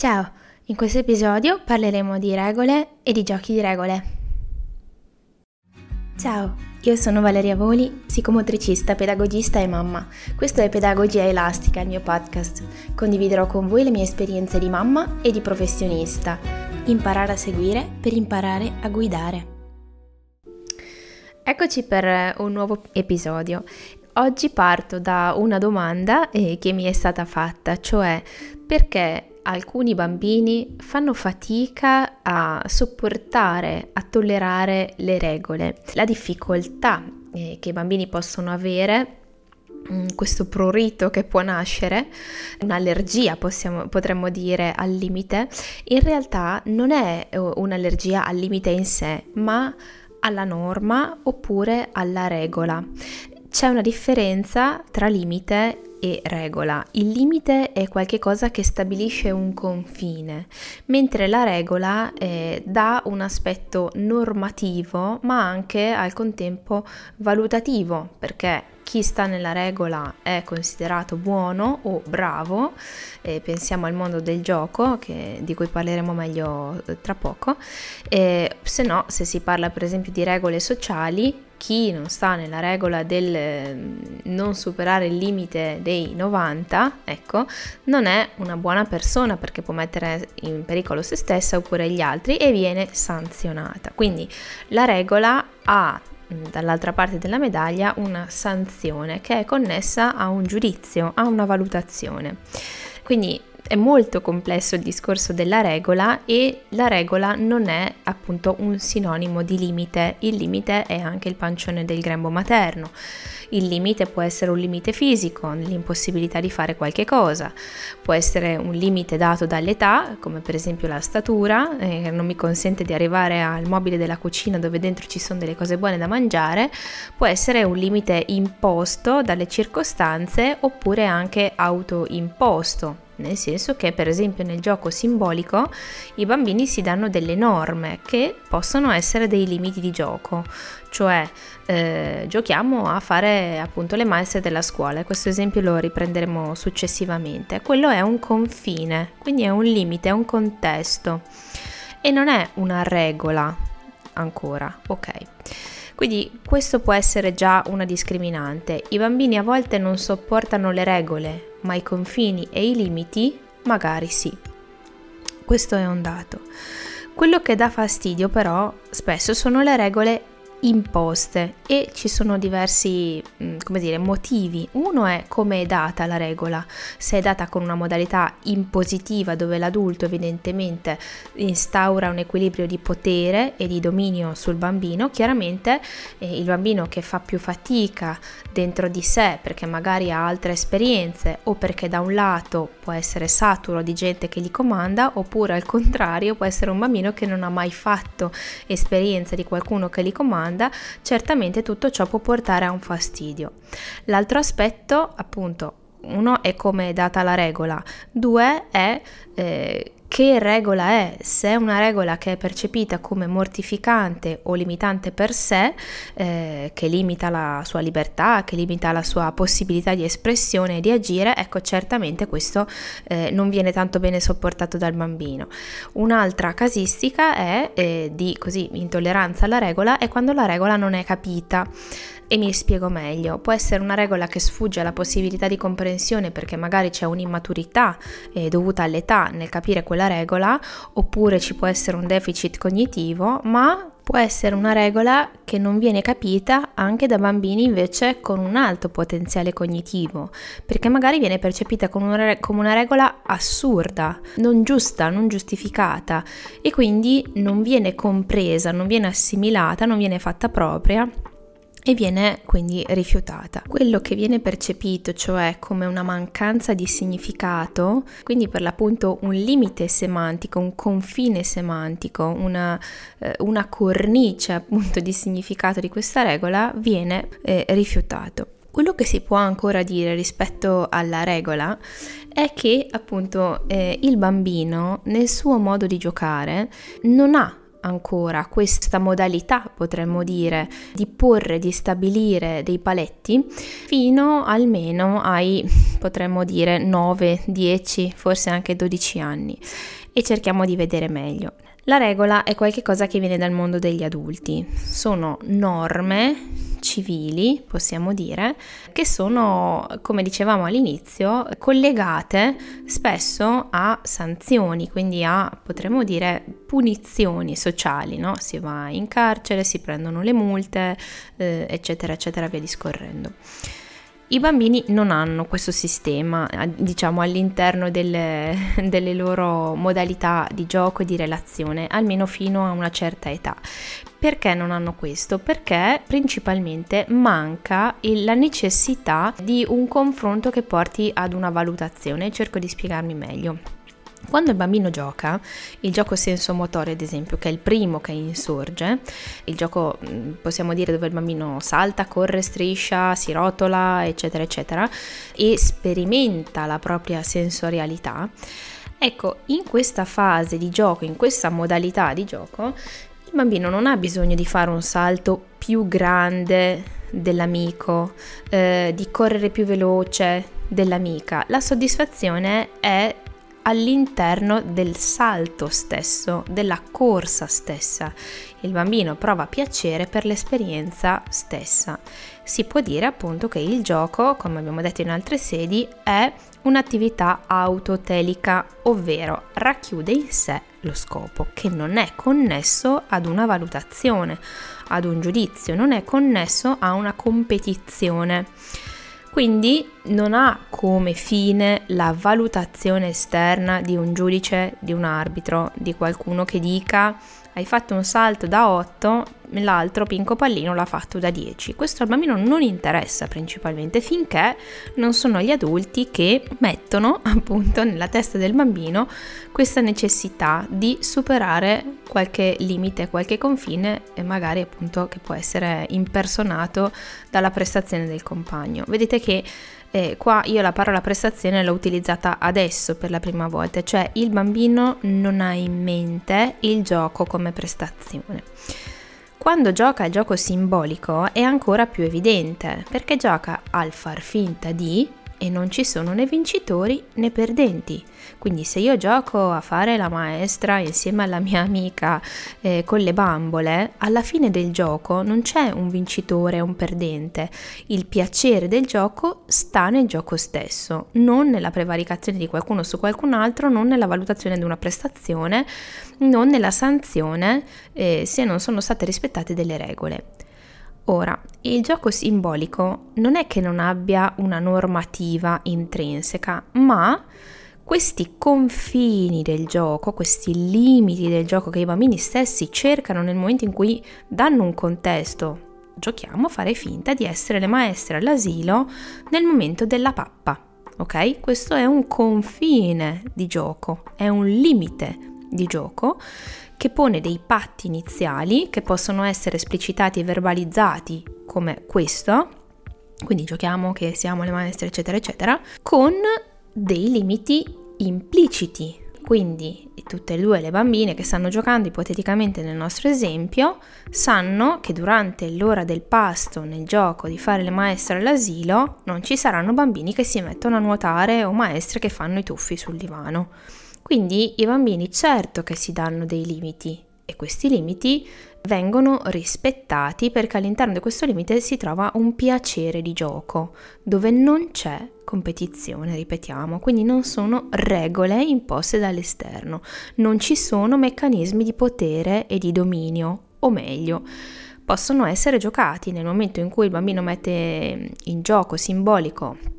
Ciao, in questo episodio parleremo di regole e di giochi di regole. Ciao, io sono Valeria Voli, psicomotricista, pedagogista e mamma. Questo è Pedagogia Elastica, il mio podcast. Condividerò con voi le mie esperienze di mamma e di professionista. Imparare a seguire per imparare a guidare. Eccoci per un nuovo episodio. Oggi parto da una domanda eh, che mi è stata fatta, cioè perché alcuni bambini fanno fatica a sopportare, a tollerare le regole. La difficoltà eh, che i bambini possono avere mm, questo prurito che può nascere, un'allergia possiamo, potremmo dire al limite, in realtà non è eh, un'allergia al limite in sé, ma alla norma oppure alla regola. C'è una differenza tra limite e regola. Il limite è qualcosa che stabilisce un confine, mentre la regola eh, dà un aspetto normativo, ma anche al contempo valutativo, perché chi sta nella regola è considerato buono o bravo, eh, pensiamo al mondo del gioco che, di cui parleremo meglio eh, tra poco, eh, se no se si parla per esempio di regole sociali, chi non sta nella regola del mm, non superare il limite dei 90, ecco, non è una buona persona perché può mettere in pericolo se stessa oppure gli altri e viene sanzionata. Quindi la regola ha Mm, dall'altra parte della medaglia una sanzione che è connessa a un giudizio, a una valutazione. Quindi è molto complesso il discorso della regola e la regola non è appunto un sinonimo di limite, il limite è anche il pancione del grembo materno. Il limite può essere un limite fisico, l'impossibilità di fare qualche cosa, può essere un limite dato dall'età, come per esempio la statura, eh, non mi consente di arrivare al mobile della cucina dove dentro ci sono delle cose buone da mangiare, può essere un limite imposto dalle circostanze oppure anche autoimposto nel senso che per esempio nel gioco simbolico i bambini si danno delle norme che possono essere dei limiti di gioco, cioè eh, giochiamo a fare appunto le maestre della scuola. Questo esempio lo riprenderemo successivamente. Quello è un confine, quindi è un limite, è un contesto e non è una regola ancora, ok? Quindi questo può essere già una discriminante. I bambini a volte non sopportano le regole, ma i confini e i limiti magari sì. Questo è un dato. Quello che dà fastidio però spesso sono le regole imposte e ci sono diversi mm, dire, motivi. Uno è come è data la regola, se è data con una modalità impositiva dove l'adulto evidentemente instaura un equilibrio di potere e di dominio sul bambino, chiaramente eh, il bambino che fa più fatica dentro di sé perché magari ha altre esperienze o perché da un lato può essere saturo di gente che gli comanda oppure al contrario può essere un bambino che non ha mai fatto esperienza di qualcuno che gli comanda domanda, certamente tutto ciò può portare a un fastidio. L'altro aspetto, appunto, uno è come è data la regola, due è eh, che regola è, se è una regola che è percepita come mortificante o limitante per sé, eh, che limita la sua libertà, che limita la sua possibilità di espressione e di agire, ecco certamente questo eh, non viene tanto bene sopportato dal bambino. Un'altra casistica è eh, di così intolleranza alla regola è quando la regola non è capita. E mi spiego meglio, può essere una regola che sfugge alla possibilità di comprensione perché magari c'è un'immaturità eh, dovuta all'età nel capire quella regola, oppure ci può essere un deficit cognitivo, ma può essere una regola che non viene capita anche da bambini invece con un alto potenziale cognitivo, perché magari viene percepita come una, come una regola assurda, non giusta, non giustificata e quindi non viene compresa, non viene assimilata, non viene fatta propria e viene quindi rifiutata. Quello che viene percepito, cioè come una mancanza di significato, quindi per l'appunto un limite semantico, un confine semantico, una, eh, una cornice appunto di significato di questa regola, viene eh, rifiutato. Quello che si può ancora dire rispetto alla regola è che appunto eh, il bambino nel suo modo di giocare non ha ancora questa modalità, potremmo dire, di porre, di stabilire dei paletti fino almeno ai, potremmo dire, 9, 10, forse anche 12 anni e cerchiamo di vedere meglio. La regola è qualcosa che viene dal mondo degli adulti, sono norme civili, possiamo dire, che sono, come dicevamo all'inizio, collegate spesso a sanzioni, quindi a, potremmo dire, punizioni sociali, no? Si va in carcere, si prendono le multe, eh, eccetera, eccetera, via discorrendo. I bambini non hanno questo sistema, diciamo, all'interno delle, delle, loro modalità di gioco e di relazione, almeno fino a una certa età. Perché non hanno questo? Perché principalmente manca la necessità di un confronto che porti ad una valutazione. Cerco di spiegarmi meglio. Quando il bambino gioca, il gioco sensomotorio ad esempio, che è il primo che insorge, il gioco mm, possiamo dire dove il bambino salta, corre, striscia, si rotola, eccetera, eccetera, e sperimenta la propria sensorialità, ecco, in questa fase di gioco, in questa modalità di gioco, il bambino non ha bisogno di fare un salto più grande dell'amico, eh, di correre più veloce dell'amica. La soddisfazione è all'interno del salto stesso, della corsa stessa. Il bambino prova piacere per l'esperienza stessa. Si può dire appunto che il gioco, come abbiamo detto in altre sedi, è un'attività autotelica, ovvero racchiude in sé lo scopo, che non è connesso ad una valutazione, ad un giudizio, non è connesso a una competizione. Quindi non ha come fine la valutazione esterna di un giudice, di un arbitro, di qualcuno che dica hai fatto un salto da 8, l'altro Pinco Pallino l'ha fatto da 10. Questo al bambino non interessa principalmente finché non sono gli adulti che mettono appunto nella testa del bambino questa necessità di superare qualche limite, qualche confine e magari appunto che può essere impersonato dalla prestazione del compagno. Vedete che eh, qua io la parola prestazione l'ho utilizzata adesso per la prima volta, cioè il bambino non ha in mente il gioco come prestazione. Quando gioca il gioco simbolico è ancora più evidente, perché gioca al far finta di e non ci sono né vincitori né perdenti. Quindi se io gioco a fare la maestra insieme alla mia amica eh, con le bambole, alla fine del gioco non c'è un vincitore e un perdente. Il piacere del gioco sta nel gioco stesso, non nella prevaricazione di qualcuno su qualcun altro, non nella valutazione di una prestazione, non nella sanzione eh, se non sono state rispettate delle regole. Ora, il gioco simbolico non è che non abbia una normativa intrinseca, ma questi confini del gioco, questi limiti del gioco che i bambini stessi cercano nel momento in cui danno un contesto, giochiamo a fare finta di essere le maestre all'asilo nel momento della pappa. Ok? Questo è un confine di gioco, è un limite di gioco che pone dei patti iniziali che possono essere esplicitati e verbalizzati come questo, quindi giochiamo che siamo le maestre eccetera eccetera, con dei limiti impliciti. Quindi tutte e due le bambine che stanno giocando ipoteticamente nel nostro esempio sanno che durante l'ora del pasto nel gioco di fare le maestre all'asilo non ci saranno bambini che si mettono a nuotare o maestre che fanno i tuffi sul divano. Quindi i bambini certo che si danno dei limiti e questi limiti vengono rispettati perché all'interno di questo limite si trova un piacere di gioco dove non c'è competizione, ripetiamo, quindi non sono regole imposte dall'esterno, non ci sono meccanismi di potere e di dominio, o meglio, possono essere giocati nel momento in cui il bambino mette in gioco simbolico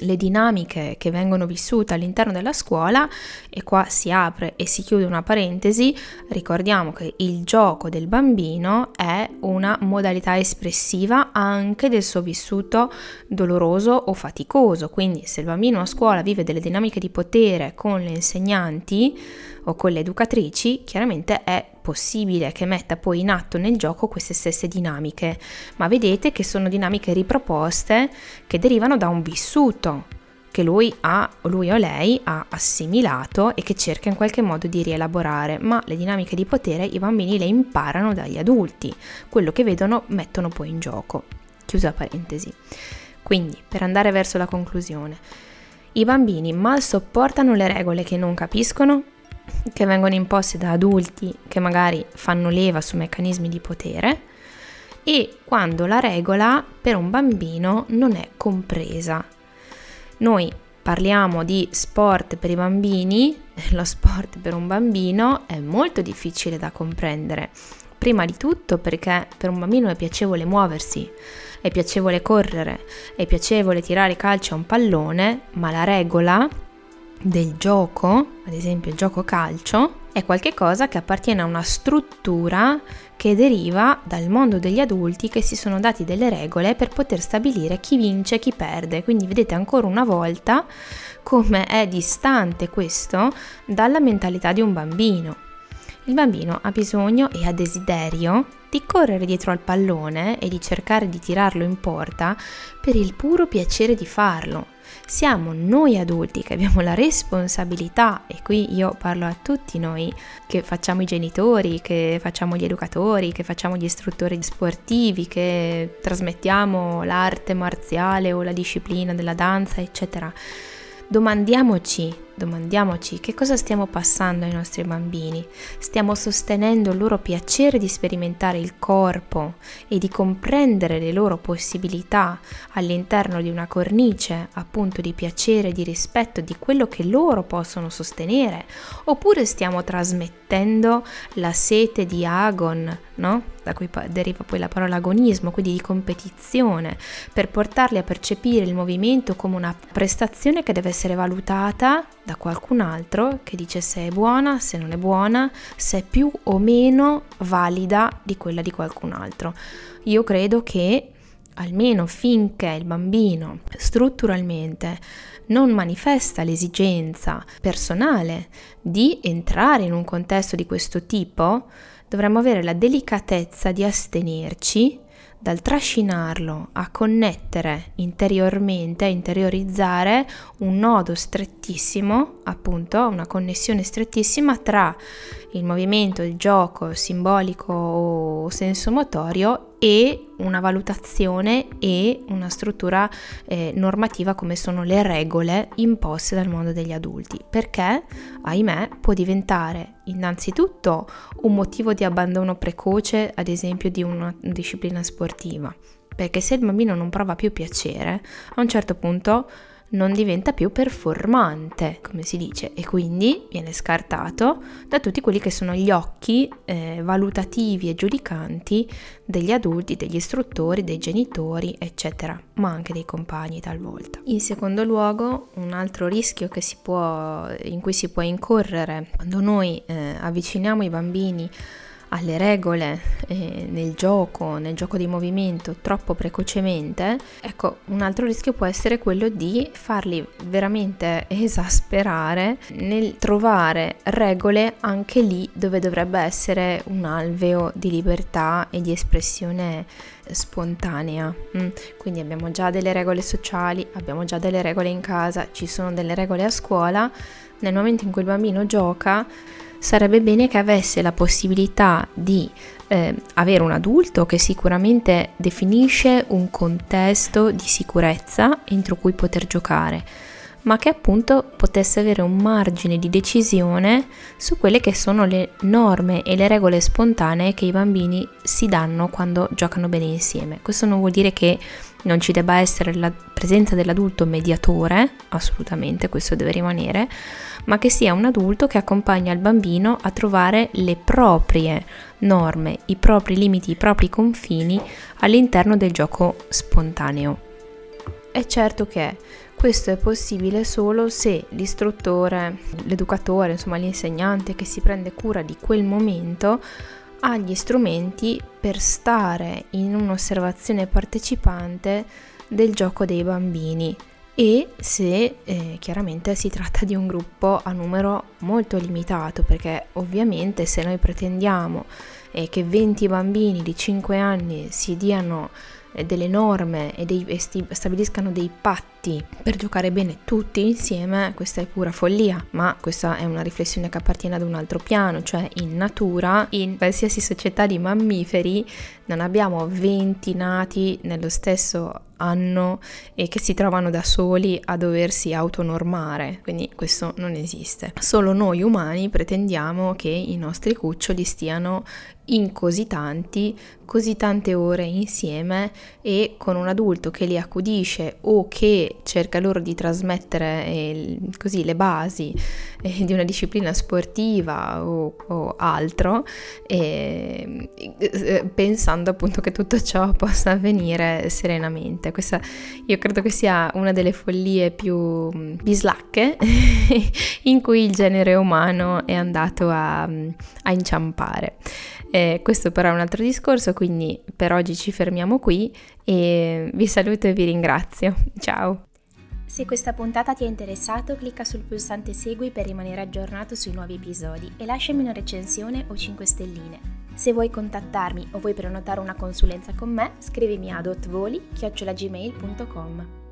le dinamiche che vengono vissute all'interno della scuola e qua si apre e si chiude una parentesi, ricordiamo che il gioco del bambino è una modalità espressiva anche del suo vissuto doloroso o faticoso, quindi se il bambino a scuola vive delle dinamiche di potere con le insegnanti o con le educatrici, chiaramente è possibile che metta poi in atto nel gioco queste stesse dinamiche, ma vedete che sono dinamiche riproposte che derivano da un vissuto, che lui, ha, lui o lei ha assimilato e che cerca in qualche modo di rielaborare, ma le dinamiche di potere i bambini le imparano dagli adulti, quello che vedono mettono poi in gioco. Chiusa parentesi. Quindi, per andare verso la conclusione, i bambini mal sopportano le regole che non capiscono, che vengono imposte da adulti che magari fanno leva su meccanismi di potere e quando la regola per un bambino non è compresa noi parliamo di sport per i bambini, lo sport per un bambino è molto difficile da comprendere. Prima di tutto perché per un bambino è piacevole muoversi, è piacevole correre, è piacevole tirare calcio a un pallone, ma la regola del gioco, ad esempio il gioco calcio, è qualcosa che appartiene a una struttura che deriva dal mondo degli adulti che si sono dati delle regole per poter stabilire chi vince e chi perde. Quindi vedete ancora una volta come è distante questo dalla mentalità di un bambino. Il bambino ha bisogno e ha desiderio di correre dietro al pallone e di cercare di tirarlo in porta per il puro piacere di farlo, siamo noi adulti che abbiamo la responsabilità, e qui io parlo a tutti noi che facciamo i genitori, che facciamo gli educatori, che facciamo gli istruttori sportivi, che trasmettiamo l'arte marziale o la disciplina della danza, eccetera. Domandiamoci Domandiamoci che cosa stiamo passando ai nostri bambini. Stiamo sostenendo il loro piacere di sperimentare il corpo e di comprendere le loro possibilità all'interno di una cornice appunto di piacere, di rispetto di quello che loro possono sostenere, oppure stiamo trasmettendo la sete di agon, no? Da cui deriva poi la parola agonismo, quindi di competizione, per portarli a percepire il movimento come una prestazione che deve essere valutata da qualcun altro che dice se è buona, se non è buona, se è più o meno valida di quella di qualcun altro. Io credo che almeno finché il bambino strutturalmente non manifesta l'esigenza personale di entrare in un contesto di questo tipo, dovremmo avere la delicatezza di astenerci dal trascinarlo a connettere interiormente, a interiorizzare un nodo strettissimo, appunto una connessione strettissima tra il movimento, il gioco simbolico o sensomotorio e una valutazione e una struttura eh, normativa come sono le regole imposte dal mondo degli adulti, perché ahimè può diventare innanzitutto un motivo di abbandono precoce, ad esempio di una disciplina sportiva, perché se il bambino non prova più piacere, a un certo punto non diventa più performante, come si dice, e quindi viene scartato da tutti quelli che sono gli occhi eh, valutativi e giudicanti degli adulti, degli istruttori, dei genitori, eccetera, ma anche dei compagni talvolta. In secondo luogo, un altro rischio può, in cui si può incorrere quando noi eh, avviciniamo i bambini alle regole eh, nel gioco, nel gioco di movimento troppo precocemente, ecco, un altro rischio può essere quello di farli veramente esasperare nel trovare regole anche lì dove dovrebbe essere un alveo di libertà e di espressione spontanea. Mm. Quindi abbiamo già delle regole sociali, abbiamo già delle regole in casa, ci sono delle regole a scuola. Nel momento in cui il bambino gioca, sarebbe bene che avesse la possibilità di eh, avere un adulto che sicuramente definisce un contesto di sicurezza entro cui poter giocare, ma che appunto potesse avere un margine di decisione su quelle che sono le norme e le regole spontanee che i bambini si danno quando giocano bene insieme. Questo non vuol dire che non ci debba essere la presenza dell'adulto mediatore, assolutamente questo deve rimanere, ma che sia un adulto che accompagna il bambino a trovare le proprie norme, i propri limiti, i propri confini all'interno del gioco spontaneo. È certo che questo è possibile solo se l'istruttore, l'educatore, insomma l'insegnante che si prende cura di quel momento ha gli strumenti per stare in un'osservazione partecipante del gioco dei bambini e se eh, chiaramente si tratta di un gruppo a numero molto limitato perché ovviamente se noi pretendiamo eh, che 20 bambini di 5 anni si diano delle norme e, dei, stabiliscano dei patti per giocare bene tutti insieme, questa è pura follia, ma questa è una riflessione che appartiene ad un altro piano, cioè in natura, in qualsiasi società di mammiferi, non abbiamo 20 nati nello stesso anno e che si trovano da soli a doversi autonormare, quindi questo non esiste. Solo noi umani pretendiamo che i nostri cuccioli stiano in così tanti, così tante ore insieme e con un adulto che li accudisce o che cerca loro di trasmettere eh, così le basi eh, di una disciplina sportiva o, o altro, eh, pensando appunto che tutto ciò possa avvenire serenamente. Questa io credo che sia una delle follie più mm, bislacche in cui il genere umano è andato a, a inciampare. Eh, questo però è un altro discorso, quindi per oggi ci fermiamo qui e vi saluto e vi ringrazio. Ciao! Se questa puntata ti ha interessato, clicca sul pulsante Segui per rimanere aggiornato sui nuovi episodi e lasciami una recensione o 5 stelline. Se vuoi contattarmi o vuoi prenotare una consulenza con me, scrivimi a dotvoli-gmail.com.